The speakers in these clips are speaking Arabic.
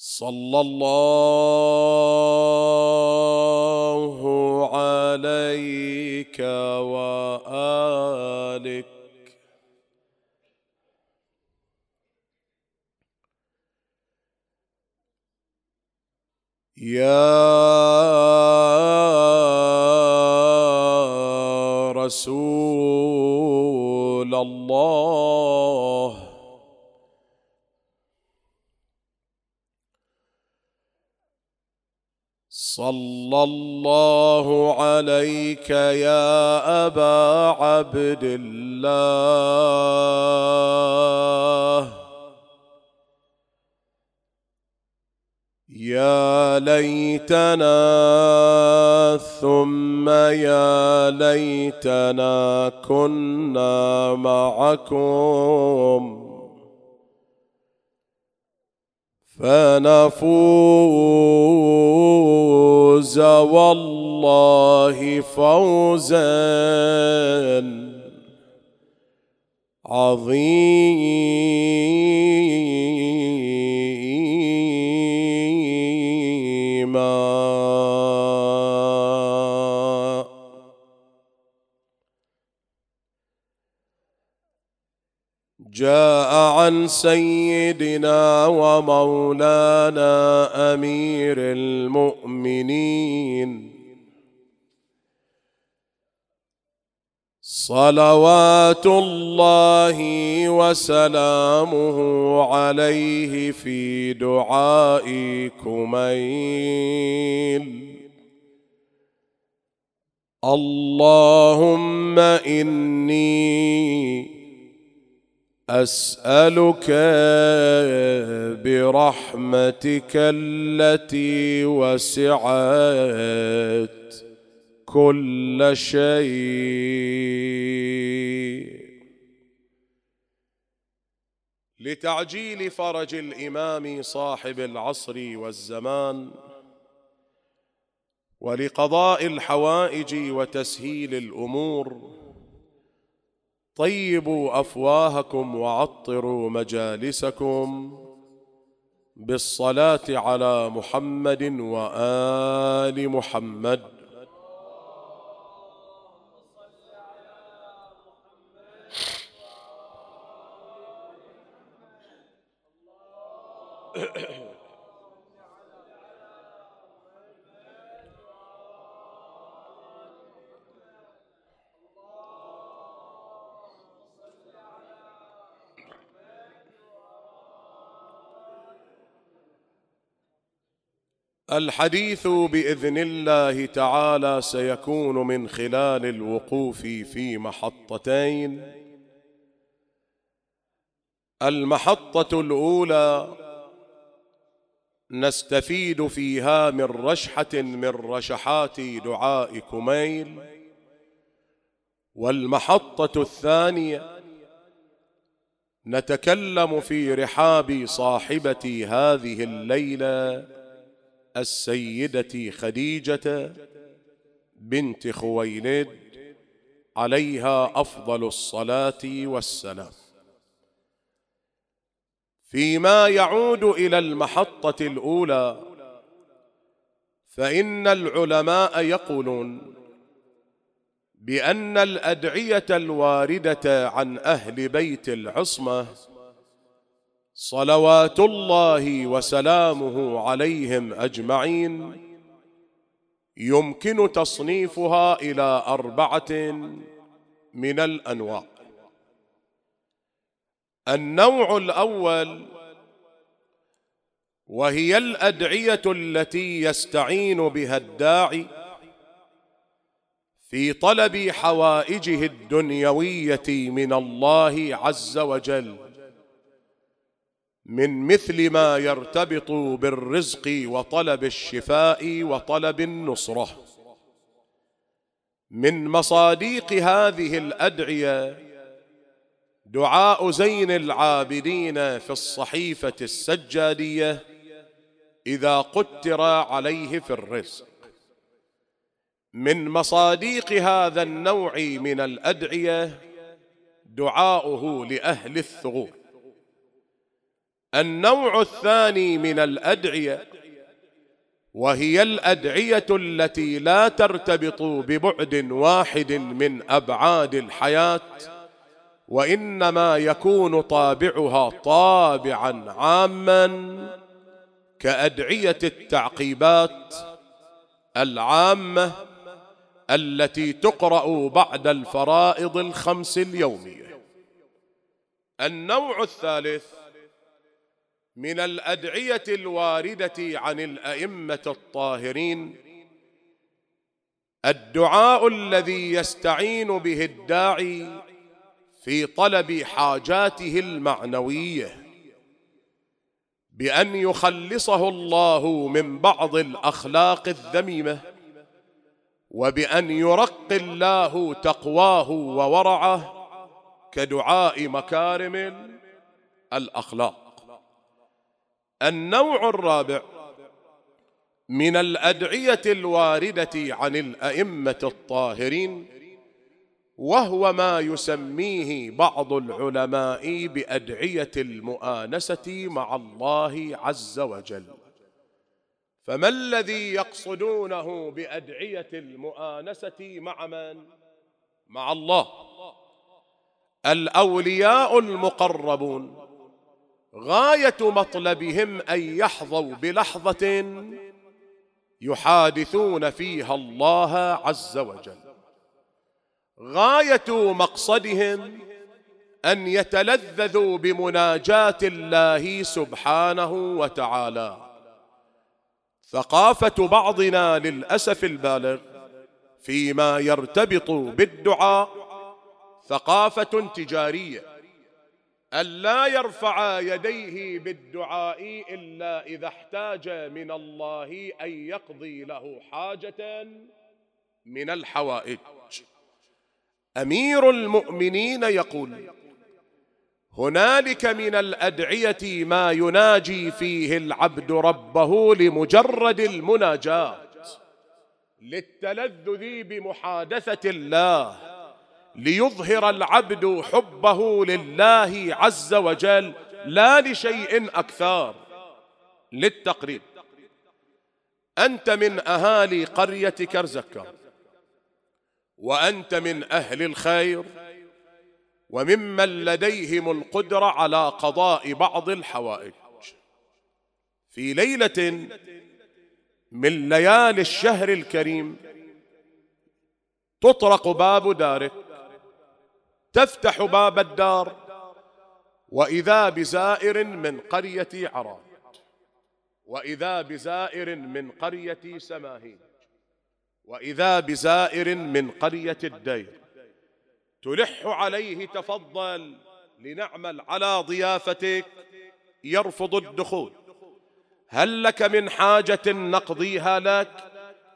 صلى الله عليك وآلك يا رسول الله صلى الله عليك يا أبا عبد الله. يا ليتنا ثم يا ليتنا كنا معكم. فنفوز والله فوزا عظيما جاء عن سيدنا ومولانا أمير المؤمنين. صلوات الله وسلامه عليه في دعاء كميل اللهم إني أسألك برحمتك التي وسعت كل شيء. لتعجيل فرج الإمام صاحب العصر والزمان ولقضاء الحوائج وتسهيل الأمور طيبوا أفواهكم وعطروا مجالسكم بالصلاة على محمد وآل محمد. الحديث بإذن الله تعالى سيكون من خلال الوقوف في محطتين. المحطة الأولى نستفيد فيها من رشحة من رشحات دعاء كميل. والمحطة الثانية نتكلم في رحاب صاحبة هذه الليلة السيدة خديجة بنت خويلد عليها أفضل الصلاة والسلام. فيما يعود إلى المحطة الأولى فإن العلماء يقولون بأن الأدعية الواردة عن أهل بيت العصمة صلوات الله وسلامه عليهم اجمعين. يمكن تصنيفها إلى اربعه من الانواع النوع الأول وهي الأدعية التي يستعين بها الداعي في طلب حوائجه الدنيوية من الله عز وجل. من مثل ما يرتبط بالرزق وطلب الشفاء وطلب النصرة. من مصاديق هذه الأدعية دعاء زين العابدين في الصحيفة السجادية إذا قتر عليه في الرزق. من مصاديق هذا النوع من الأدعية دعاؤه لأهل الثغور. النوع الثاني من الأدعية وهي الأدعية التي لا ترتبط ببعد واحد من أبعاد الحياة وإنما يكون طابعها طابعا عاما كأدعية التعقيبات العامة التي تقرأ بعد الفرائض الخمس اليومية. النوع الثالث من الأدعية الواردة عن الأئمة الطاهرين الدعاء الذي يستعين به الداعي في طلب حاجاته المعنوية بأن يخلصه الله من بعض الأخلاق الذميمة وبأن يرقي الله تقواه وورعه كدعاء مكارم الأخلاق. النوع الرابع من الأدعية الواردة عن الأئمة الطاهرين وهو ما يسميه بعض العلماء بأدعية المؤانسة مع الله عز وجل. فما الذي يقصدونه بأدعية المؤانسة مع من؟ مع الله. الأولياء المقربون. غاية مطلبهم أن يحظوا بلحظة يحادثون فيها الله عز وجل. غاية مقصدهم أن يتلذذوا بمناجاة الله سبحانه وتعالى. ثقافة بعضنا للأسف البالغ فيما يرتبط بالدعاء ثقافة تجارية ألا يرفع يديه بالدعاء إلا إذا احتاج من الله أن يقضي له حاجة من الحوائج. أمير المؤمنين يقول هنالك من الأدعية ما يناجي فيه العبد ربه لمجرد المناجاة للتلذذ بمحادثة الله ليظهر العبد حبه لله عز وجل لا لشيء أكثر. للتقريب. أنت من أهالي قرية كرزكه وأنت من أهل الخير وممن لديهم القدرة على قضاء بعض الحوائج. في ليلة من ليالي الشهر الكريم تطرق باب دارك. تفتح باب الدار وإذا بزائر من قرية عراد وإذا بزائر من قرية سماهين وإذا بزائر من قرية الدير تلح عليه تفضل لنعمل على ضيافتك يرفض الدخول. هل لك من حاجة نقضيها لك؟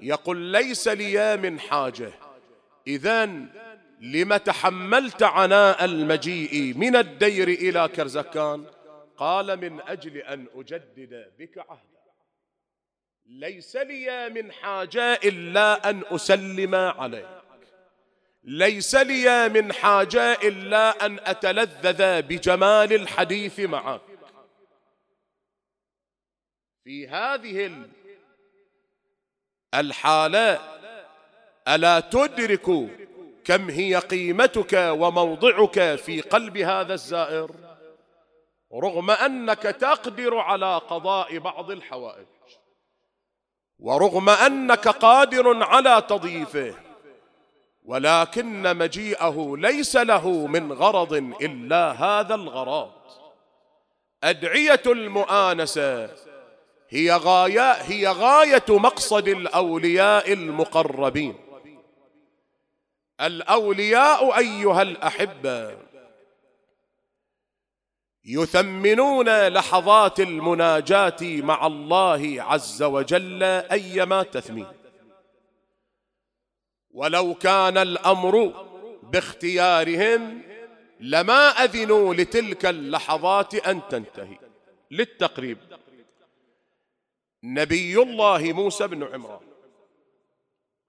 يقول ليس لي من حاجة. اذا لم تحملت عناء المجيء من الدير إلى كرزكان؟ قال من أجل أن أجدد بك عهدا. ليس لي من حاجة إلا أن أسلم عليك. ليس لي من حاجة إلا أن أتلذذ بجمال الحديث معك. في هذه الحالة ألا تدرك كم هي قيمتك وموضعك في قلب هذا الزائر؟ رغم أنك تقدر على قضاء بعض الحوائج ورغم أنك قادر على تضييفه ولكن مجيئه ليس له من غرض إلا هذا الغرض أدعية المؤانسة هي غاية هي غاية مقصد الأولياء المقربين. الأولياء أيها الأحبة. يثمنون لحظات المناجاة مع الله عز وجل أيما تثمين. ولو كان الأمر باختيارهم لما أذنوا لتلك اللحظات أن تنتهي. للتقريب. نبي الله موسى بن عمران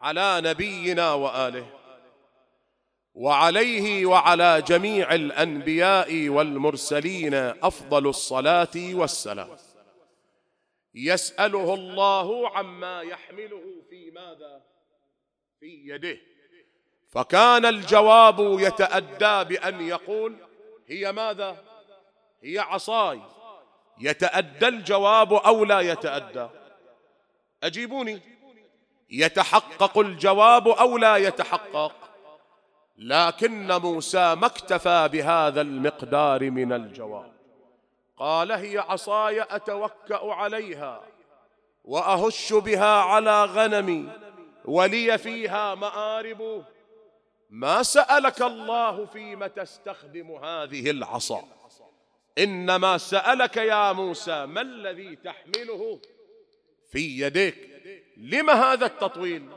على نبينا وآله. وعليه وعلى جميع الأنبياء والمرسلين أفضل الصلاة والسلام. يسأله الله عما يحمله في ماذا؟ في يده. فكان الجواب يتأدى بأن يقول هي ماذا؟ هي عصاي. يتأدى الجواب أو لا يتأدى؟ أجيبوني. يتحقق الجواب أو لا يتحقق؟ لكن موسى ما اكتفى بهذا المقدار من الجواب. قال هي عصاي أتوكأ عليها وأهش بها على غنمي ولي فيها مآرب. ما سألك الله فيم تستخدم هذه العصا. إنما سألك يا موسى ما الذي تحمله في يديك. لم هذا التطويل؟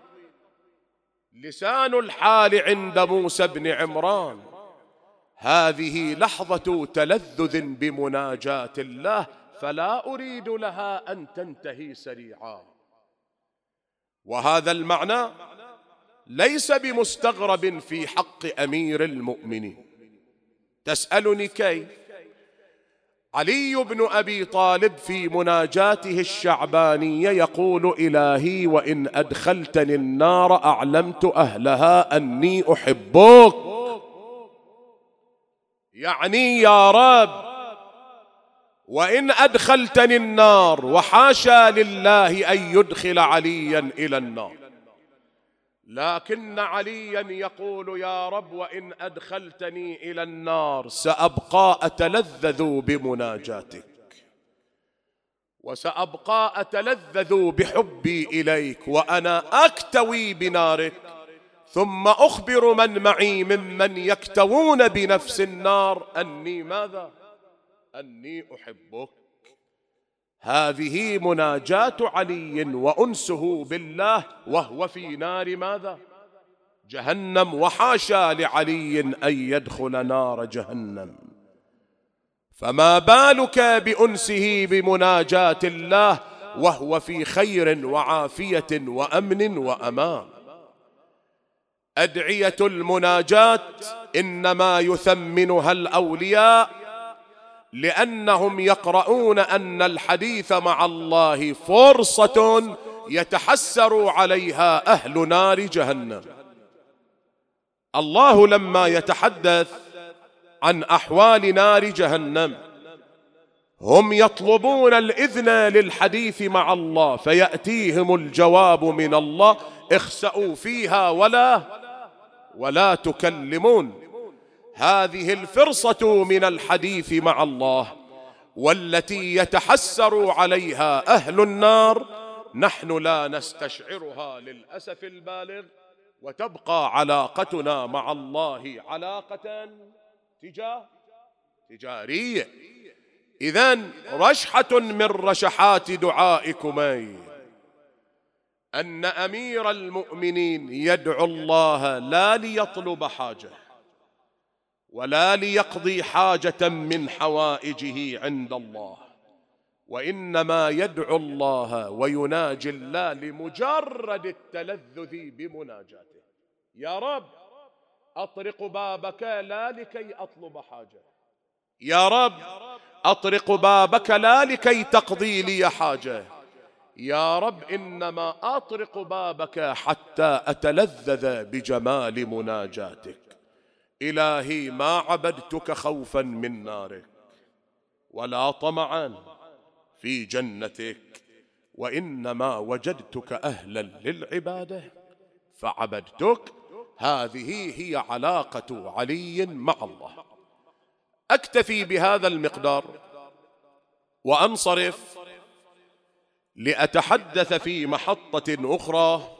لسان الحال عند موسى بن عمران. هذه لحظة تلذذ بمناجاة الله فلا أريد لها أن تنتهي سريعا. وهذا المعنى ليس بمستغرب في حق أمير المؤمنين. تسألني كيف؟ علي بن أبي طالب في مناجاته الشعبانية يقول إلهي وإن أدخلتني النار أعلمت أهلها أني أحبك. يعني يا رب وإن أدخلتني النار وحاشا لله أن يدخل عليا إلى النار. لكن عليا يقول يا رب وإن أدخلتني إلى النار سأبقى أتلذذ بمناجاتك. وسأبقى أتلذذ بحبي إليك وأنا أكتوي بنارك. ثم أخبر من معي ممن يكتوون بنفس النار أني ماذا؟ أني أحبك. هذه مناجاة علي وأنسه بالله وهو في نار ماذا؟ جهنم وحاشا لعلي أن يدخل نار جهنم فما بالك بأنسه بمناجاة الله وهو في خير وعافية وأمن وأمان أدعية المناجاة إنما يثمنها الأولياء لأنهم يقرؤون أن الحديث مع الله فرصة يتحسر عليها أهل نار جهنم. الله لما يتحدث عن أحوال نار جهنم هم يطلبون الإذن للحديث مع الله فيأتيهم الجواب من الله اخسأوا فيها ولا ولا تكلمون. هذه الفرصة من الحديث مع الله والتي يتحسر عليها أهل النار. نحن لا نستشعرها للأسف البالغ وتبقى علاقتنا مع الله علاقة تجاه تجارية. إذا رشحة من رشحات دعائكم أن أمير المؤمنين يدعو الله لا ليطلب حاجة. ولا ليقضي حاجة من حوائجه عند الله. وإنما يدعو الله ويناجي الله لمجرد التلذذ بمناجاته. يا رب أطرق بابك لا لكي أطلب حاجة. يا رب أطرق بابك لا لكي تقضي لي حاجة. يا رب إنما أطرق بابك حتى أتلذذ بجمال مناجاتك. إلهي ما عبدتك خوفا من نارك ولا طمعا في جنتك وإنما وجدتك أهلا للعبادة. فعبدتك هذه هي علاقة علي مع الله. أكتفي بهذا المقدار وأنصرف لأتحدث في محطة أخرى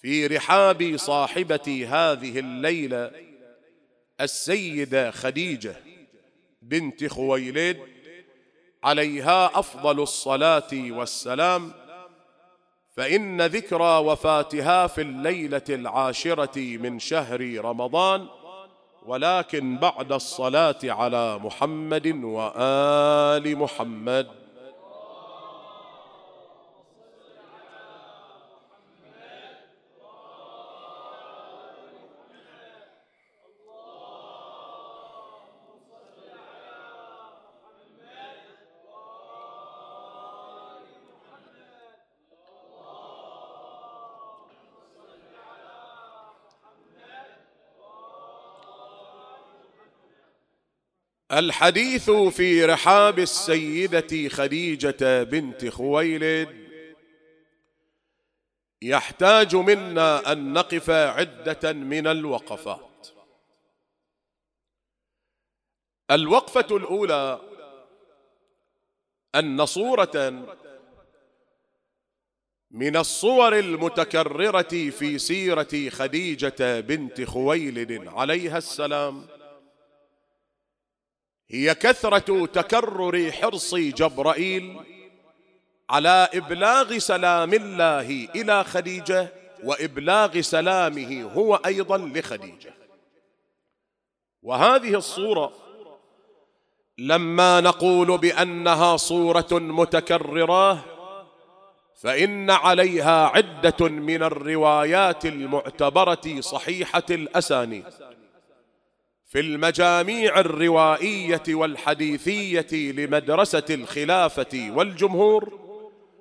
في رحاب صاحبتي هذه الليلة. السيدة خديجة بنت خويلد عليها أفضل الصلاة والسلام فإن ذكرى وفاتها في الليلة العاشرة من شهر رمضان ولكن بعد الصلاة على محمد وآل محمد. الحديث في رحاب السيدة خديجة بنت خويلد. يحتاج منا أن نقف عدة من الوقفات. الوقفة الأولى أن صورة من الصور المتكررة في سيرة خديجة بنت خويلد عليها السلام. هي كثرة تكرر حرص جبرائيل على إبلاغ سلام الله إلى خديجة وإبلاغ سلامه هو أيضا لخديجة. وهذه الصورة لما نقول بأنها صورة متكررة فإن عليها عدة من الروايات المعتبرة صحيحة الأسانيد. في المجاميع الروائية والحديثية لمدرسة الخلافة والجمهور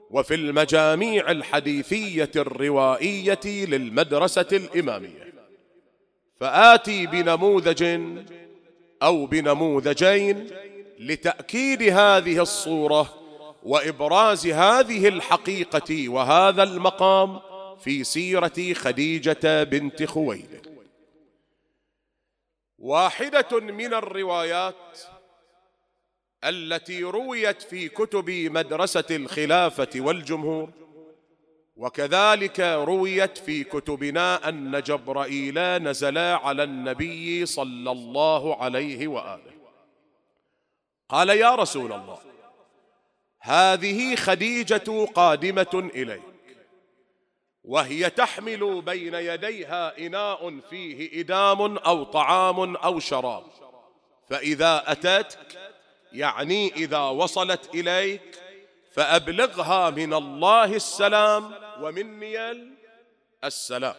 وفي المجاميع الحديثية الروائية للمدرسة الإمامية. فآتي بنموذج أو بنموذجين لتأكيد هذه الصورة وإبراز هذه الحقيقة وهذا المقام في سيرة خديجة بنت خويلد. واحدة من الروايات التي رويت في كتب مدرسة الخلافة والجمهور وكذلك رويت في كتبنا أن جبرائيل نزل على النبي صلى الله عليه وآله. قال يا رسول الله هذه خديجة قادمة إليك. وهي تحمل بين يديها إناء فيه إدام أو طعام أو شراب. فإذا أتتك يعني إذا وصلت إليك فأبلغها من الله السلام ومني السلام.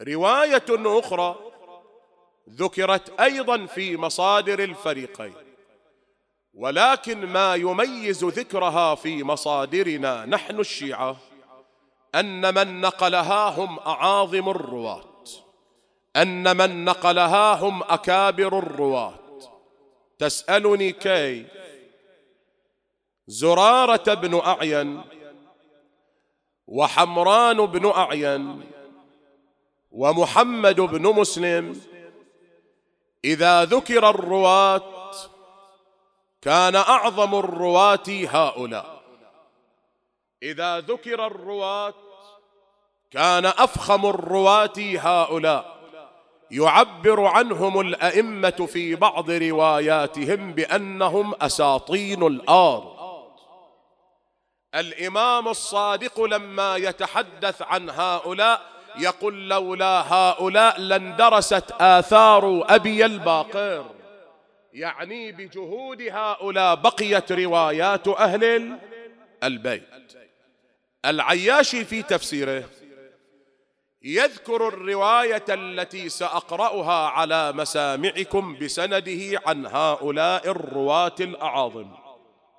رواية أخرى ذكرت أيضا في مصادر الفريقين ولكن ما يميز ذكرها في مصادرنا نحن الشيعة أن من نقلها هم أعاظم الرواة. أن من نقلها هم أكابر الرواة. تسألني كي؟ زرارة بن أعين وحمران بن أعين ومحمد بن مسلم إذا ذكر الرواة كان أعظم الرواة هؤلاء. إذا ذكر الرواة كان أفخم الرواة هؤلاء يعبر عنهم الأئمة في بعض رواياتهم بأنهم أساطين الأرض الإمام الصادق لما يتحدث عن هؤلاء يقول لولا هؤلاء لاندرست آثار أبي الباقر. يعني بجهود هؤلاء بقيت روايات أهل البيت. العياشي في تفسيره يذكر الرواية التي سأقرأها على مسامعكم بسنده عن هؤلاء الرواة الأعاظم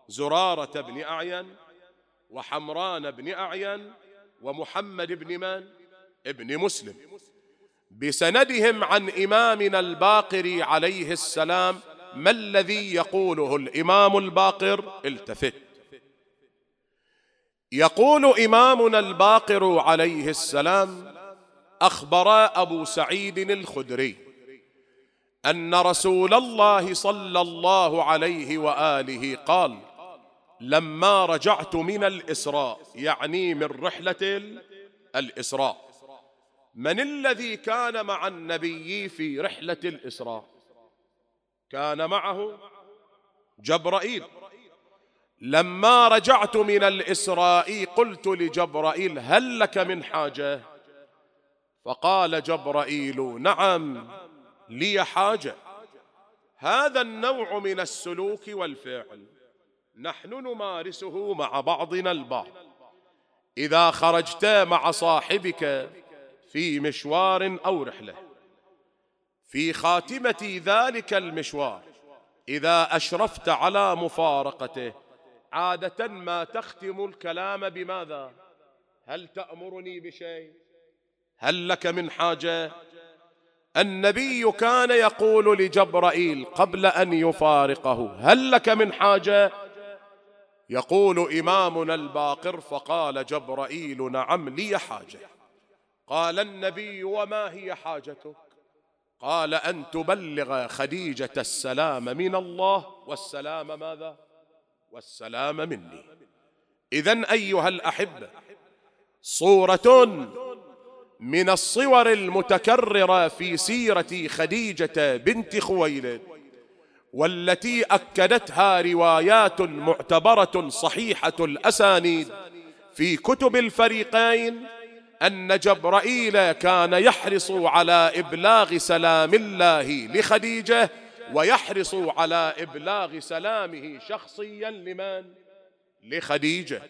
زرارة بن أعين وحمران بن أعين ومحمد بن من؟ ابن مسلم. بسندهم عن إمامنا الباقر عليه السلام ما الذي يقوله الإمام الباقر؟ التفت. يقول إمامنا الباقر عليه السلام أخبر أبو سعيد الخدري أن رسول الله صلى الله عليه وآله قال لما رجعت من الإسراء يعني من رحلة الإسراء. من الذي كان مع النبي في رحلة الإسراء؟ كان معه جبرائيل. لما رجعت من الإسراء قلت لجبرائيل هل لك من حاجة؟ فقال جبرائيل نعم لي حاجة. هذا النوع من السلوك والفعل نحن نمارسه مع بعضنا البعض. إذا خرجت مع صاحبك في مشوار أو رحلة في خاتمة ذلك المشوار إذا أشرفت على مفارقته عادة ما تختم الكلام بماذا؟ هل تأمرني بشيء؟ هل لك من حاجة؟ النبي كان يقول لجبرائيل قبل أن يفارقه هل لك من حاجة؟ يقول إمامنا الباقر فقال جبرائيل نعم لي حاجة. قال النبي وما هي حاجتك؟ قال أن تبلغ خديجة السلام من الله والسلام ماذا؟ والسلام مني. اذا أيها الأحبة صورة من الصور المتكررة في سيرة خديجة بنت خويلد والتي أكدتها روايات معتبرة صحيحة الأسانيد في كتب الفريقين أن جبرائيل كان يحرص على إبلاغ سلام الله لخديجة ويحرص على إبلاغ سلامه شخصيا لمن؟ لخديجة.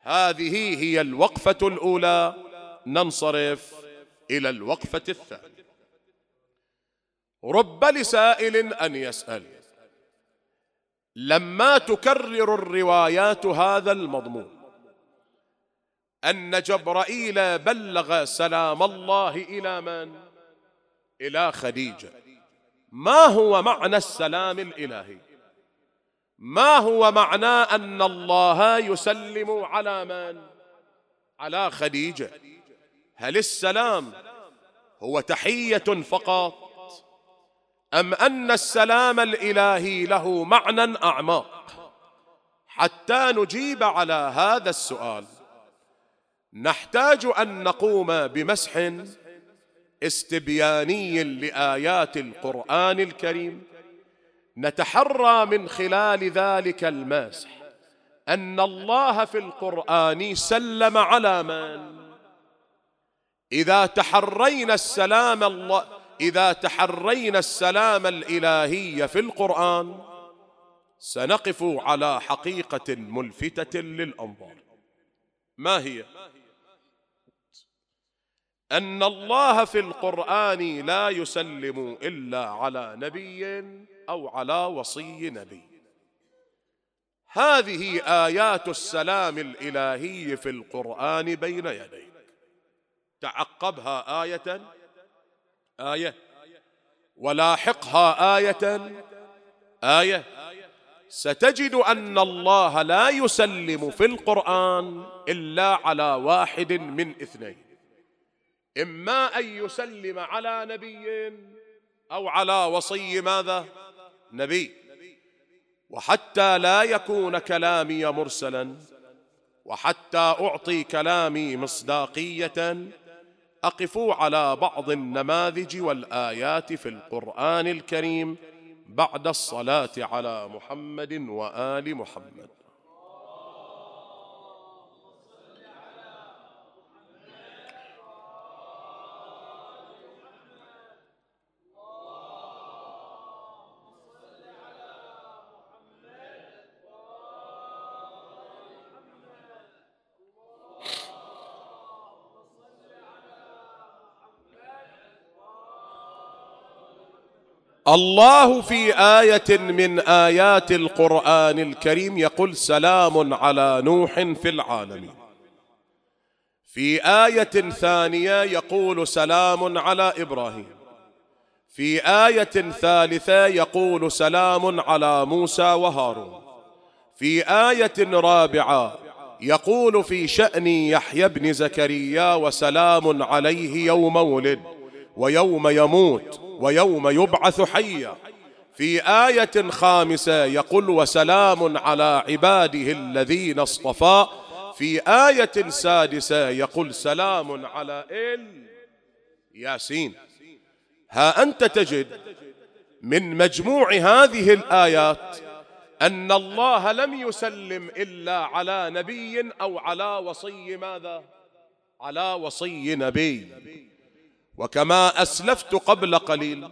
هذه هي الوقفة الأولى. ننصرف إلى الوقفة الثانية. رب لسائل أن يسأل. لما تكرر الروايات هذا المضمون أن جبرائيل بلغ سلام الله إلى من؟ إلى خديجة. ما هو معنى السلام الإلهي؟ ما هو معنى أن الله يسلم على من؟ على خديجة. هل السلام هو تحية فقط؟ أم أن السلام الإلهي له معنى اعماق حتى نجيب على هذا السؤال نحتاج أن نقوم بمسح استبياني لآيات القرآن الكريم نتحرى من خلال ذلك المسح. أن الله في القرآن سلم على من؟ إذا تحرينا السلام الله إذا تحرينا السلام الالهي في القرآن سنقف على حقيقة ملفتة للأنظار. ما هي؟ أن الله في القرآن لا يسلم إلا على نبي أو على وصي نبي. هذه آيات السلام الإلهي في القرآن بين يديك تعقبها آية آية ولاحقها آية آية. ستجد أن الله لا يسلم في القرآن إلا على واحد من اثنين. إما أن يسلم على نبي أو على وصي ماذا؟ نبي. وحتى لا يكون كلامي مرسلا وحتى أعطي كلامي مصداقية أقف على بعض النماذج والآيات في القرآن الكريم بعد الصلاة على محمد وآل محمد. الله في آية من آيات القرآن الكريم يقول سلام على نوح في العالمين. في آية ثانية يقول سلام على إبراهيم. في آية ثالثة يقول سلام على موسى وهارون. في آية رابعة يقول في شأن يحيى بن زكريا وسلام عليه يوم ولد ويوم يموت. ويوم يبعث حيا. في آية خامسة يقول وسلام على عباده الذين اصطفى. في آية سادسة يقول سلام على إل ياسين. ها أنت تجد من مجموع هذه الآيات أن الله لم يسلم إلا على نبي أو على وصي ماذا؟ على وصي نبي. وكما أسلفت قبل قليل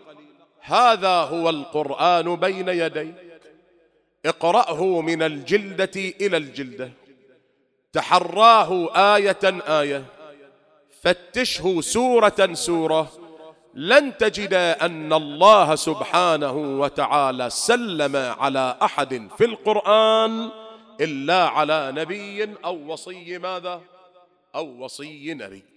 هذا هو القرآن بين يديك. اقرأه من الجلدة إلى الجلدة. تحراه آية آية. فتشه سورة سورة. لن تجد أن الله سبحانه وتعالى سلم على أحد في القرآن إلا على نبي أو وصي ماذا؟ أو وصي نبي.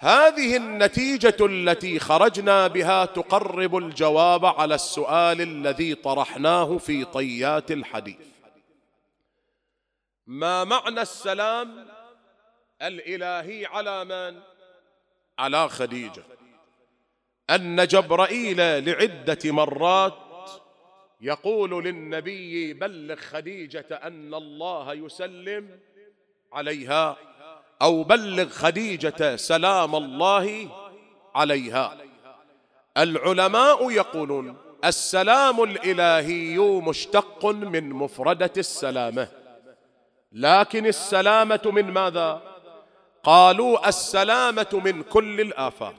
هذه النتيجة التي خرجنا بها تقرب الجواب على السؤال الذي طرحناه في طيات الحديث ما معنى السلام الإلهي على من؟ على خديجة أن جبرائيل لعدة مرات يقول للنبي بلغ خديجة أن الله يسلم عليها أو بلغ خديجة سلام الله عليها. العلماء يقولون السلام الإلهي مشتق من مفردة السلامة. لكن السلامة من ماذا؟ قالوا السلامة من كل الآفات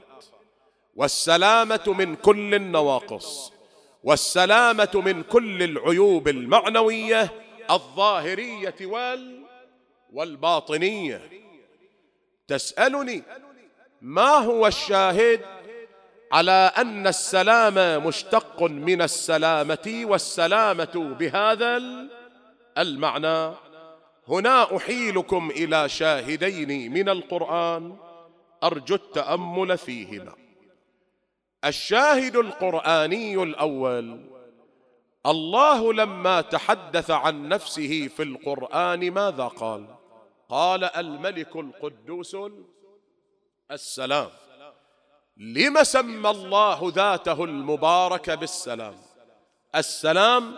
والسلامة من كل النواقص والسلامة من كل العيوب المعنوية الظاهرية وال والباطنية. تسألني ما هو الشاهد على أن السلام مشتق من السلامة والسلامة بهذا المعنى؟ هنا أحيلكم إلى شاهدين من القرآن أرجو التأمل فيهما. الشاهد القرآني الأول الله لما تحدث عن نفسه في القرآن ماذا قال؟ قال الملك القدوس السلام. لم سمى الله ذاته المبارك بالسلام؟ السلام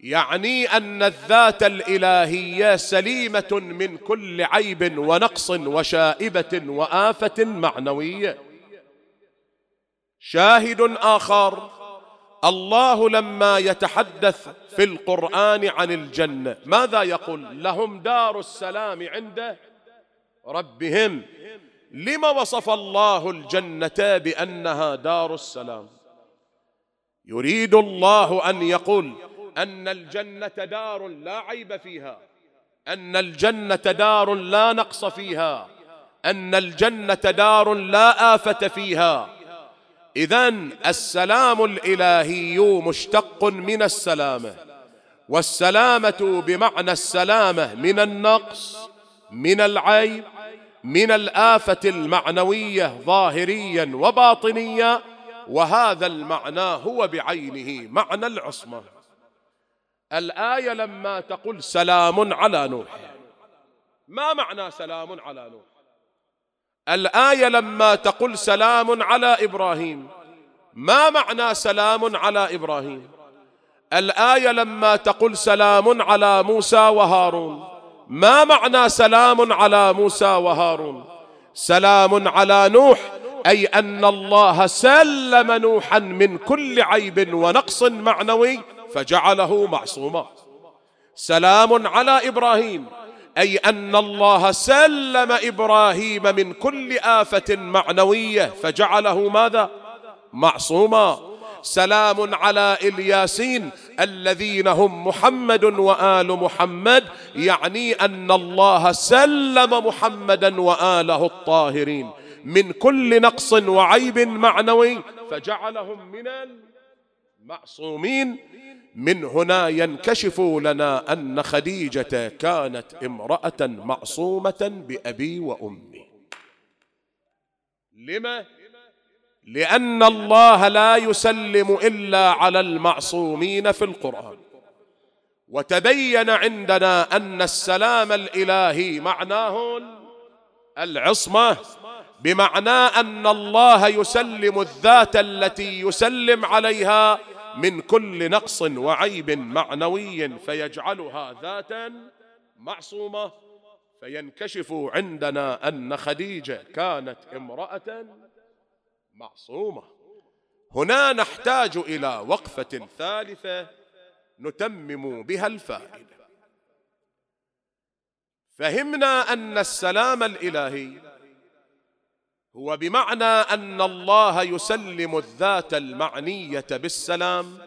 يعني أن الذات الإلهية سليمة من كل عيب ونقص وشائبة وآفة معنوية. شاهد آخر الله لما يتحدث في القرآن عن الجنة. ماذا يقول؟ لهم دار السلام عند ربهم. لما وصف الله الجنة بأنها دار السلام؟ يريد الله أن يقول أن الجنة دار لا عيب فيها أن الجنة دار لا نقص فيها أن الجنة دار لا آفة فيها. اذا السلام الإلهي مشتق من السلامة والسلامة بمعنى السلامة من النقص من العيب من الآفة المعنوية ظاهريا وباطنيا وهذا المعنى هو بعينه معنى العصمة. الآية لما تقول سلام على نوح ما معنى سلام على نوح؟ الآية لما تقول سلام على إبراهيم. ما معنى سلام على إبراهيم؟ الآية لما تقول سلام على موسى وهارون. ما معنى سلام على موسى وهارون؟ سلام على نوح أي أن الله سلم نوحا من كل عيب ونقص معنوي فجعله معصوما. سلام على إبراهيم. أي أن الله سلم إبراهيم من كل آفة معنوية فجعله ماذا؟ معصوما. سلام على إلياسين الذين هم محمد وآل محمد يعني أن الله سلم محمدا وآله الطاهرين. من كل نقص وعيب معنوي فجعلهم من المعصومين. من هنا ينكشف لنا أن خديجة كانت امرأة معصومة بأبي وأمي. لما؟ لأن الله لا يسلم إلا على المعصومين في القرآن. وتبين عندنا أن السلام الإلهي معناه العصمة بمعنى أن الله يسلم الذات التي يسلم عليها من كل نقص وعيب معنوي فيجعلها ذاتا معصومة فينكشف عندنا أن خديجة كانت امرأة معصومة. هنا نحتاج إلى وقفة ثالثة نتمم بها الفائدة. فهمنا أن السلام الإلهي هو بمعنى أن الله يسلم الذات المعنية بالسلام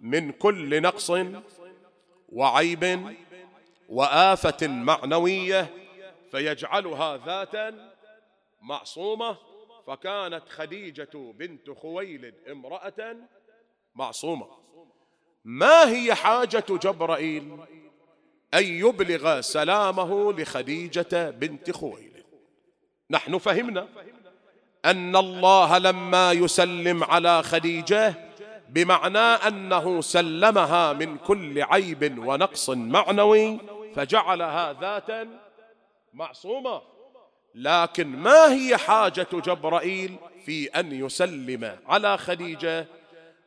من كل نقص وعيب وآفة معنوية فيجعلها ذاتا معصومة فكانت خديجة بنت خويلد امرأة معصومة. ما هي حاجة جبرائيل أن يبلغ سلامه لخديجة بنت خويلد؟ نحن فهمنا أن الله لما يسلم على خديجة بمعنى أنه سلمها من كل عيب ونقص معنوي فجعلها ذاتا معصومة. لكن ما هي حاجة جبرائيل في أن يسلم على خديجة؟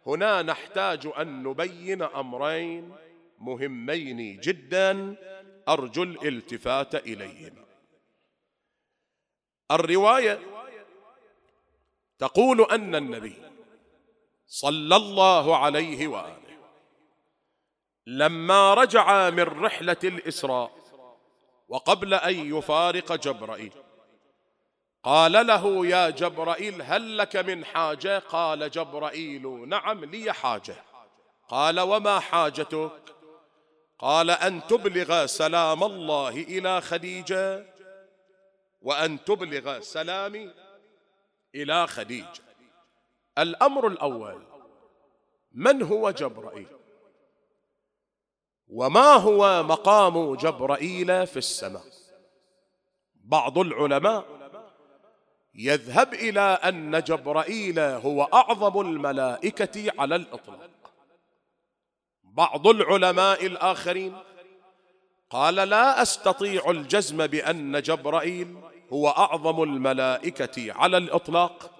هنا نحتاج أن نبين أمرين مهمين جدا أرجو الالتفات إليهما. الرواية تقول أن النبي صلى الله عليه وآله لما رجع من رحلة الإسراء وقبل أن يفارق جبرائيل قال له يا جبرائيل هل لك من حاجة؟ قال جبرائيل نعم لي حاجة. قال وما حاجتك؟ قال أن تبلغ سلام الله إلى خديجة وأن تبلغ سلامي إلى خديجة. الأمر الأول من هو جبرائيل؟ وما هو مقام جبرائيل في السماء؟ بعض العلماء يذهب إلى أن جبرائيل هو أعظم الملائكة على الإطلاق. بعض العلماء الآخرين قال لا أستطيع الجزم بأن جبرائيل هو أعظم الملائكة على الإطلاق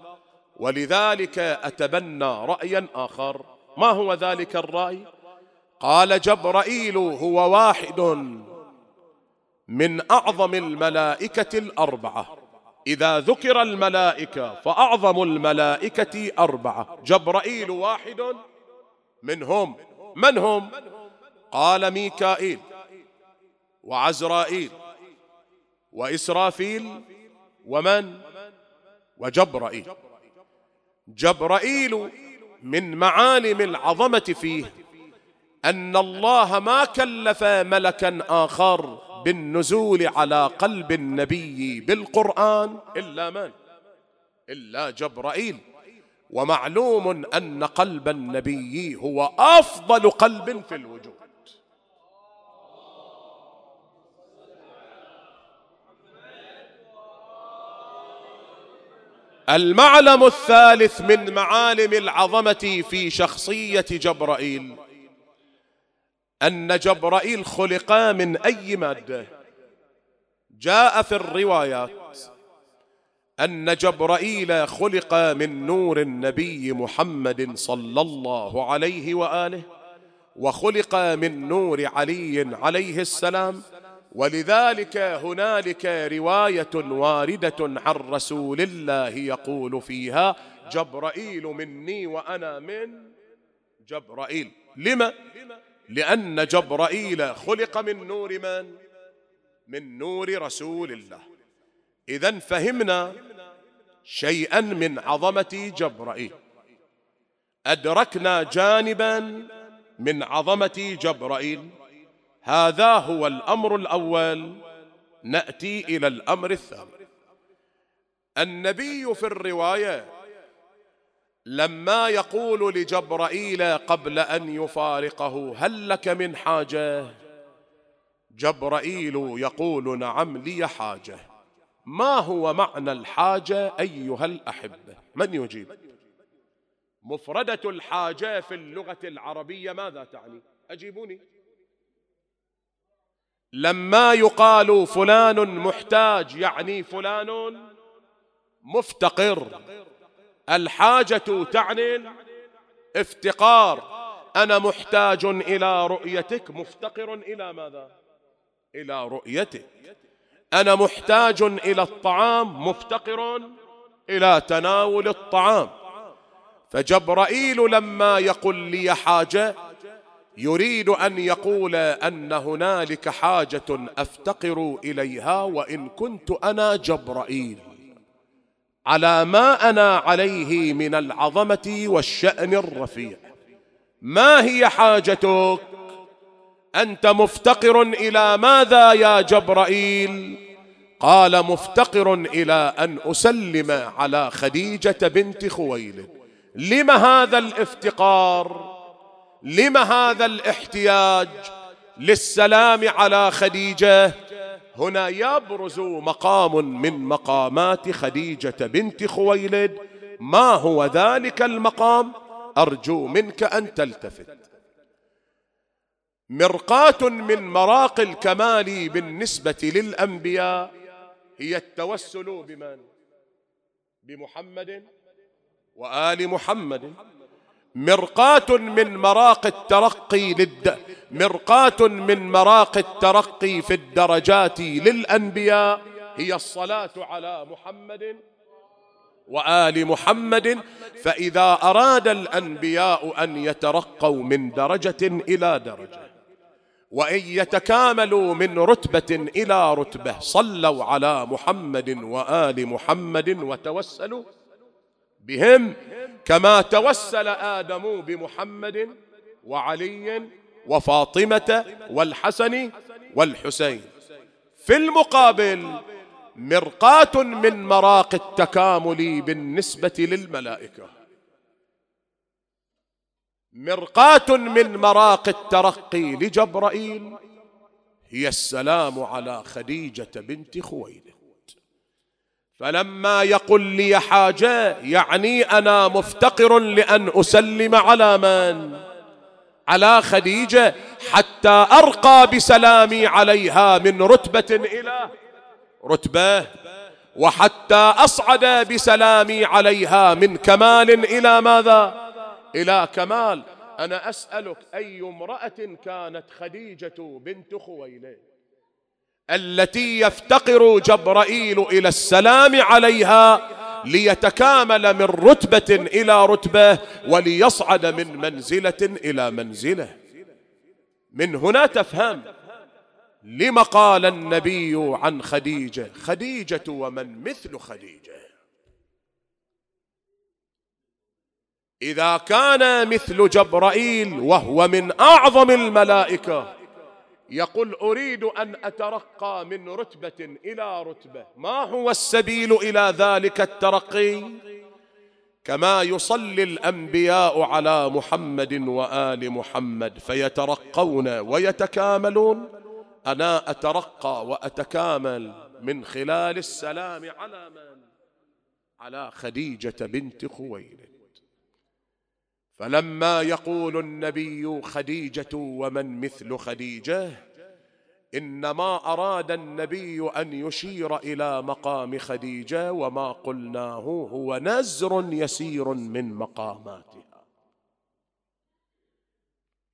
ولذلك أتبنى رايا آخر. ما هو ذلك الرأي؟ قال جبرائيل هو واحد من أعظم الملائكة الأربعة. إذا ذكر الملائكة فأعظم الملائكة أربعة. جبرائيل واحد منهم. من هم؟ قال ميكائيل. وعزرائيل وإسرافيل ومن؟ وجبرائيل. جبرائيل من معالم العظمة فيه أن الله ما كلف ملكا آخر بالنزول على قلب النبي بالقرآن إلا من؟ إلا جبرائيل. ومعلوم أن قلب النبي هو أفضل قلب في الوجود. المعلم الثالث من معالم العظمة في شخصية جبرائيل. أن جبرائيل خلق من أي مادة؟ جاء في الروايات أن جبرائيل خلق من نور النبي محمد صلى الله عليه وآله وخلق من نور علي عليه السلام ولذلك هنالك رواية واردة عن رسول الله يقول فيها جبرائيل مني وأنا من جبرائيل. لما؟ لأن جبرائيل خلق من نور من؟ من نور رسول الله. اذا فهمنا شيئا من عظمة جبرائيل. أدركنا جانبا من عظمة جبرائيل. هذا هو الأمر الأول. نأتي إلى الأمر الثاني. النبي في الرواية لما يقول لجبرائيل قبل أن يفارقه هل لك من حاجة؟ جبرائيل يقول نعم لي حاجة. ما هو معنى الحاجة أيها الأحبة؟ من يجيب؟ مفردة الحاجة في اللغة العربية ماذا تعني؟ أجيبوني. لما يقال فلان محتاج يعني فلان مفتقر. الحاجة تعني افتقار. أنا محتاج إلى رؤيتك. مفتقر إلى ماذا؟ إلى رؤيتك. أنا محتاج إلى الطعام. مفتقر إلى تناول الطعام. فجبرائيل لما يقول لي حاجة يريد أن يقول أن هنالك حاجة أفتقر إليها وإن كنت أنا جبرائيل. على ما أنا عليه من العظمة والشأن الرفيع. ما هي حاجتك؟ أنت مفتقر إلى ماذا يا جبرائيل؟ قال مفتقر إلى أن أسلم على خديجة بنت خويلد. لم هذا الافتقار؟ لم هذا الاحتياج للسلام على خديجة؟ هنا يبرز مقام من مقامات خديجة بنت خويلد. ما هو ذلك المقام؟ أرجو منك أن تلتفت. مرقاة من مراق الكمال بالنسبة للأنبياء. هي التوسل بمن؟ بمحمد وآل محمد. مرقاة من مراق الترقي للد مرقاة من مراق الترقي في الدرجات للأنبياء. هي الصلاة على محمد وآل محمد. فإذا أراد الأنبياء أن يترقوا من درجة إلى درجة وإن يتكاملوا من رتبة إلى رتبة صلوا على محمد وآل محمد وتوسلوا بهم كما توسل آدم بمحمد وعلي وفاطمة والحسن والحسين. في المقابل مرقاة من مراق التكامل بالنسبة للملائكة. مرقاة من مراق الترقي لجبرائيل هي السلام على خديجة بنت خويلد. فلما يقل لي حاجة يعني أنا مفتقر لأن أسلم على من؟ على خديجة حتى أرقى بسلامي عليها من رتبة إلى رتبة وحتى أصعد بسلامي عليها من كمال إلى ماذا؟ إلى كمال أنا أسألك أي امرأة كانت خديجة بنت خويلد التي يفتقر جبرائيل إلى السلام عليها ليتكامل من رتبة إلى رتبة وليصعد من منزلة إلى منزلة. من هنا تفهم لم قال النبي عن خديجة خديجة ومن مثل خديجة؟ إذا كان مثل جبرائيل وهو من أعظم الملائكة يقول أريد أن أترقى من رتبة إلى رتبة. ما هو السبيل إلى ذلك الترقي؟ كما يصلي الأنبياء على محمد وآل محمد فيترقون ويتكاملون. أنا أترقى وأتكامل من خلال السلام على من؟ على خديجة بنت خويلد. فلما يقول النبي خديجة ومن مثل خديجة إنما أراد النبي أن يشير إلى مقام خديجة وما قلناه هو نزر يسير من مقاماتها.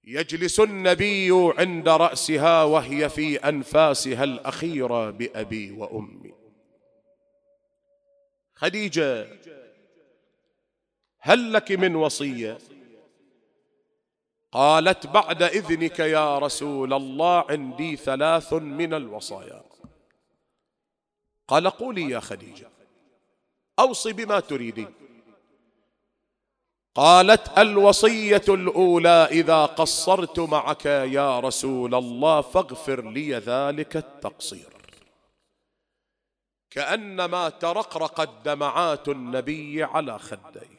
يجلس النبي عند رأسها وهي في أنفاسها الأخيرة بأبي وأمي. خديجة هل لك من وصية؟ قالت بعد إذنك يا رسول الله عندي ثلاث من الوصايا. قال قولي يا خديجة. أوصي بما تريدين قالت الوصية الأولى إذا قصرت معك يا رسول الله فاغفر لي ذلك التقصير. كأنما ترقرقت دمعات النبي على خديه.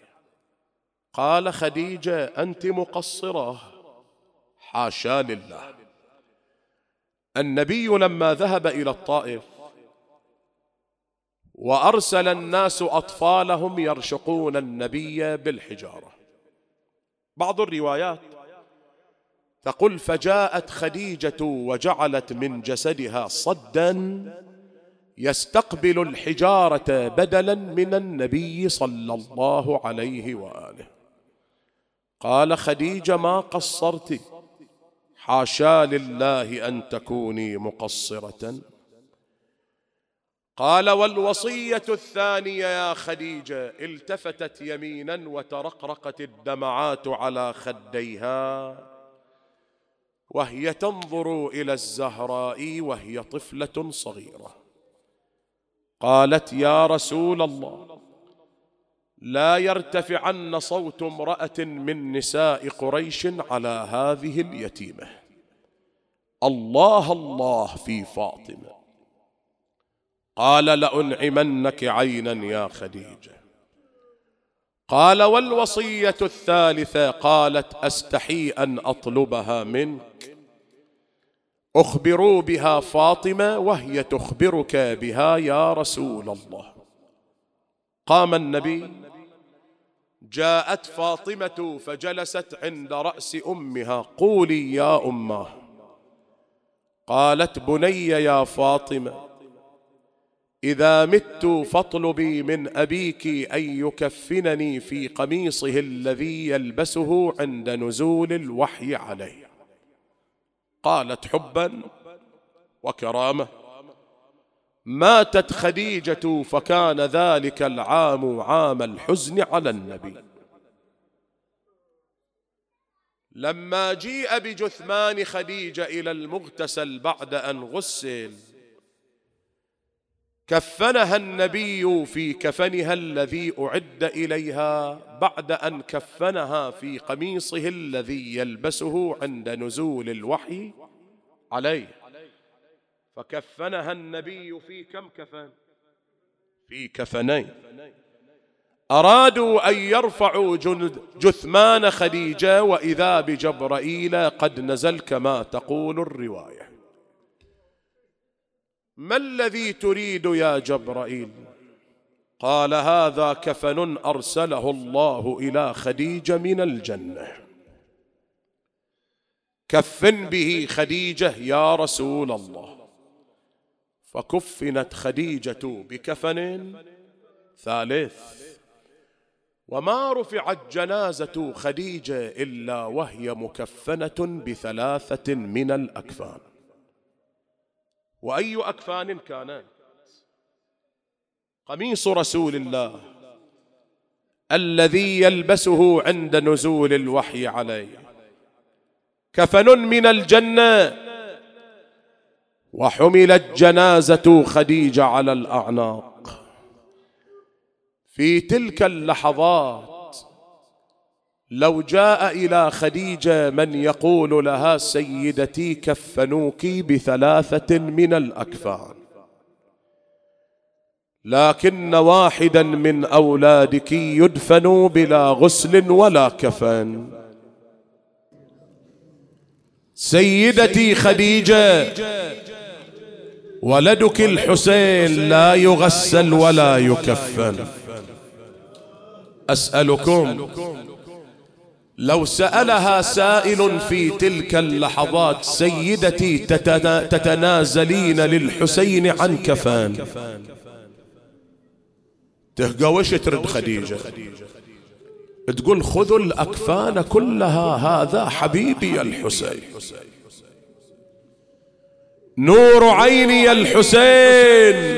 قال خديجة أنت مقصرة. حاشا لله. النبي لما ذهب إلى الطائف وأرسل الناس أطفالهم يرشقون النبي بالحجارة. بعض الروايات تقول فجاءت خديجة وجعلت من جسدها صدا يستقبل الحجارة بدلا من النبي صلى الله عليه وآله. قال خديجة ما قصرت. حاشا لله أن تكوني مقصرة. قال والوصية الثانية يا خديجة التفتت يمينا وترقرقت الدمعات على خديها وهي تنظر إلى الزهراء وهي طفلة صغيرة. قالت يا رسول الله لا يرتفعن صوت امرأة من نساء قريش على هذه اليتيمة. الله الله في فاطمة. قال لأنعمنك عينا يا خديجة. قال والوصية الثالثة قالت أستحي أن أطلبها منك. أخبروا بها فاطمة وهي تخبرك بها يا رسول الله. قام النبي جاءت فاطمة فجلست عند رأس أمها قولي يا اماه قالت بني يا فاطمة إذا مت فاطلبي من أبيك أن يكفنني في قميصه الذي يلبسه عند نزول الوحي عليه. قالت حبا وكرامة. ماتت خديجة فكان ذلك العام عام الحزن على النبي. لما جيء بجثمان خديجة إلى المغتسل بعد أن غسل كفنها النبي في كفنها الذي أعد إليها بعد أن كفنها في قميصه الذي يلبسه عند نزول الوحي عليه. فكفنها النبي في كم كفن في كفنين. أرادوا أن يرفعوا جثمان خديجة وإذا بجبرائيل قد نزل كما تقول الرواية. ما الذي تريد يا جبرائيل؟ قال هذا كفن أرسله الله إلى خديجة من الجنة. كفن به خديجة يا رسول الله. فكفنت خديجة بكفن ثالث. وما رفعت جنازة خديجة إلا وهي مكفنة بثلاثة من الأكفان. وأي أكفان كانت؟ قميص رسول الله الذي يلبسه عند نزول الوحي عليه. كفن من الجنة وحملت جنازة خديجة على الأعناق. في تلك اللحظات لو جاء إلى خديجة من يقول لها سيدتي كفنوك بثلاثة من الأكفان. لكن واحدا من أولادك يدفن بلا غسل ولا كفن. سيدتي خديجة ولدك الحسين لا يغسل ولا يكفن. أسألكم لو سألها سائل في تلك اللحظات سيدتي تتنازلين للحسين عن كفان. تهقى وش ترد خديجة؟ تقول خذوا الأكفان كلها هذا حبيبي الحسين. نور عيني الحسين.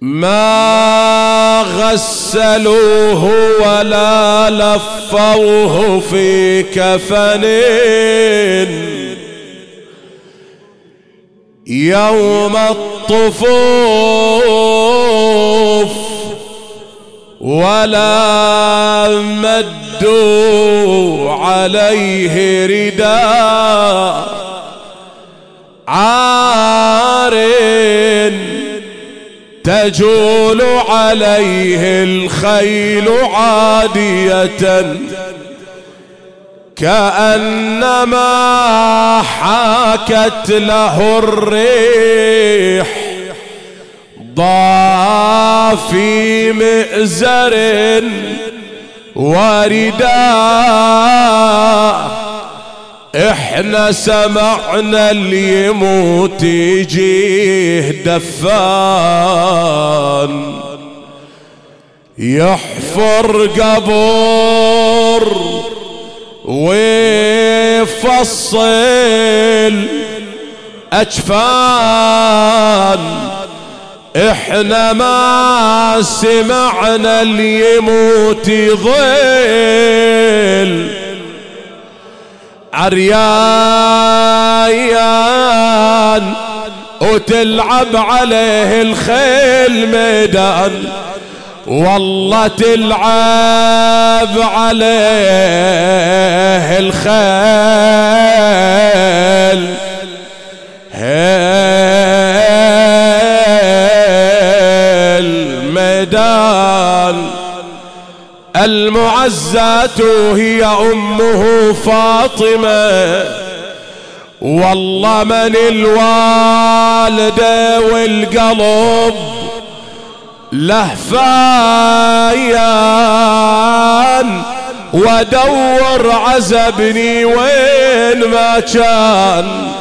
ما غسلوه ولا لفوه في كفن. يوم الطفوف ولا مدوا عليه رداء عارٍ تجول عليه الخيل عادية كأنما حاكت له الريح. ضافي مئزر ورداء. إحنا سمعنا اللي يموت يجيه دفان. يحفر قبر ويفصل أجفان. إحنا ما سمعنا اللي يموت يضل عريان وتلعب عليه الخيل ميدان. والله تلعب عليه الخيل. الميدان المعزات هي أمه فاطمة. والله من الوالدة والقلب لهفايان وادور عزبني وين ما كان.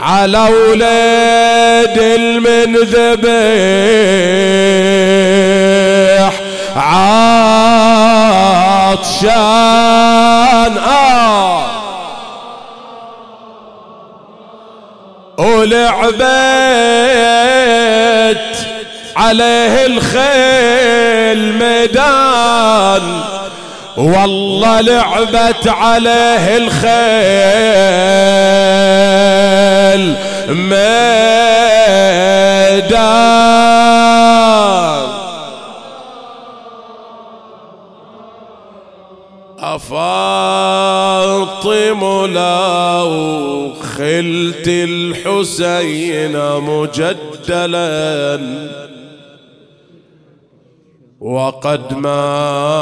على ولاد المنذبح عطشان آه. ولعبت عليه الخيل ميدان. والله لعبت عليه الخيل ميدان. أفاطم لو خلت الحسين مجدلا. وقد مات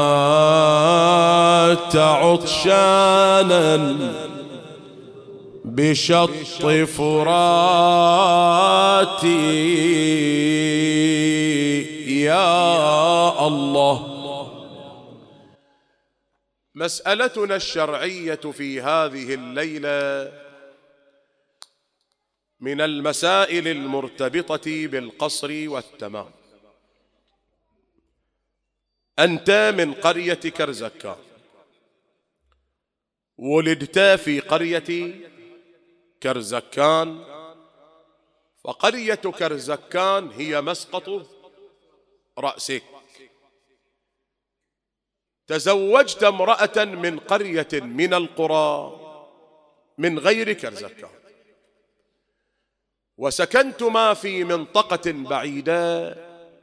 عطشانا بشط فراتي. يا الله. مسألتنا الشرعية في هذه الليلة من المسائل المرتبطة بالقصر والتمام. أنت من قرية كرزكان ولدت في قرية كرزكان. فقرية كرزكان هي مسقط رأسك. تزوجت امرأة من قرية من القرى من غير كرزكان. وسكنتما في منطقة بعيدة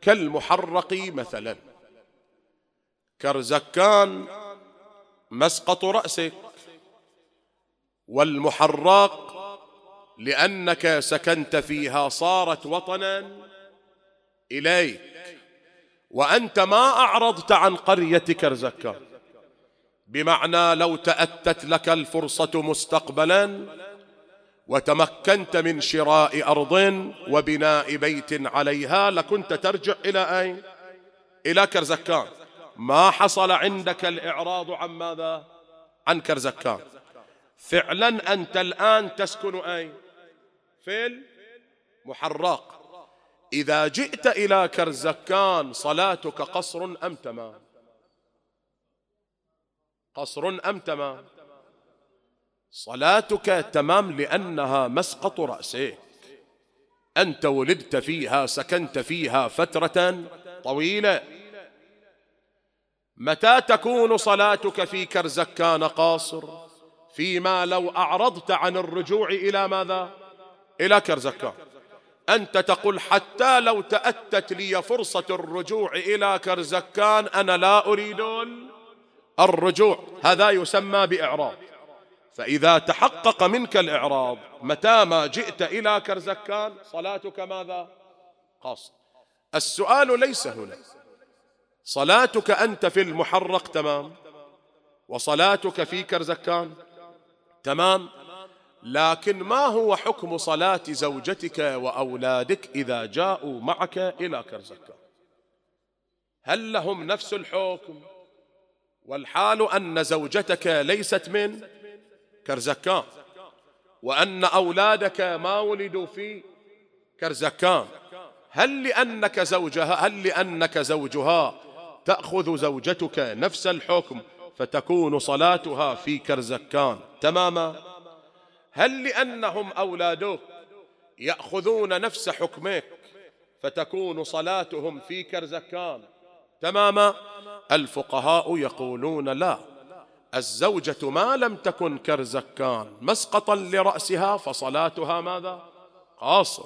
كالمحرق مثلاً. كرزكان مسقط رأسك والمحراق لأنك سكنت فيها صارت وطنا إليك. وأنت ما أعرضت عن قرية كرزكان بمعنى لو تأتت لك الفرصة مستقبلا وتمكنت من شراء أرض وبناء بيت عليها لكنت ترجع إلى أين؟ إلى كرزكان ما حصل عندك الإعراض عن ماذا؟ عن كرزكان فعلا أنت الآن تسكن أين؟ في المحراق إذا جئت إلى كرزكان صلاتك قصر أم تمام؟ قصر أم تمام؟ صلاتك تمام لأنها مسقط رأسك أنت ولدت فيها سكنت فيها فترة طويلة. متى تكون صلاتك في كرزكان قاصر؟ فيما لو أعرضت عن الرجوع إلى ماذا؟ إلى كرزكان أنت تقول حتى لو تأتت لي فرصة الرجوع إلى كرزكان أنا لا أريد الرجوع. هذا يسمى بإعراض. فإذا تحقق منك الإعراض متى ما جئت إلى كرزكان صلاتك ماذا؟ قاصر. السؤال ليس هنا. صلاتك أنت في المحرق تمام. وصلاتك في كرزكان تمام. لكن ما هو حكم صلاة زوجتك وأولادك إذا جاءوا معك إلى كرزكان؟ هل لهم نفس الحكم؟ والحال أن زوجتك ليست من كرزكان وأن أولادك ما ولدوا في كرزكان هل لأنك زوجها هل لأنك زوجها تأخذ زوجتك نفس الحكم فتكون صلاتها في كرزكان. تماما؟ هل لأنهم أولادك يأخذون نفس حكمك فتكون صلاتهم في كرزكان؟ تماما؟ الفقهاء يقولون لا. الزوجة ما لم تكن كرزكان مسقطا لرأسها فصلاتها ماذا؟ قاصر.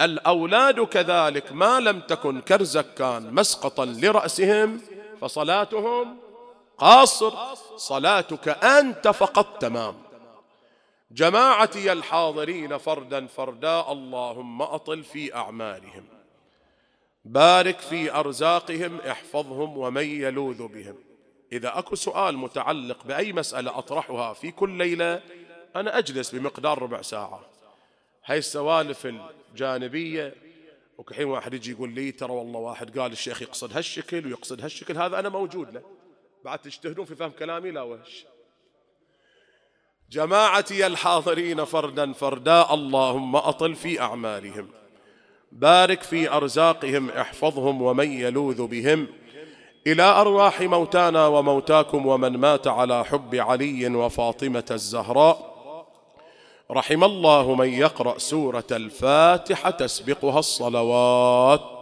الأولاد كذلك ما لم تكن كرزكان مسقطا لرأسهم فصلاتهم قاصر صلاتك أنت فقط تمام. جماعتي الحاضرين فردا فردا اللهم أطل في أعمالهم بارك في أرزاقهم احفظهم ومن يلوذ بهم. إذا أكو سؤال متعلق بأي مسألة أطرحها في كل ليلة أنا أجلس بمقدار ربع ساعة. هاي السوالف الجانبية وكحين واحد يجي يقول لي ترى والله واحد قال الشيخ يقصد هالشكل ويقصد هالشكل هذا أنا موجود له. بعد تجتهدون في فهم كلامي؟ لا وش. جماعتي الحاضرين فردا فردا اللهم أطل في أعمالهم بارك في أرزاقهم احفظهم ومن يلوذ بهم. إلى أرواح موتانا وموتاكم ومن مات على حب علي وفاطمة الزهراء. رحم الله من يقرأ سورة الفاتحة تسبقها الصلوات.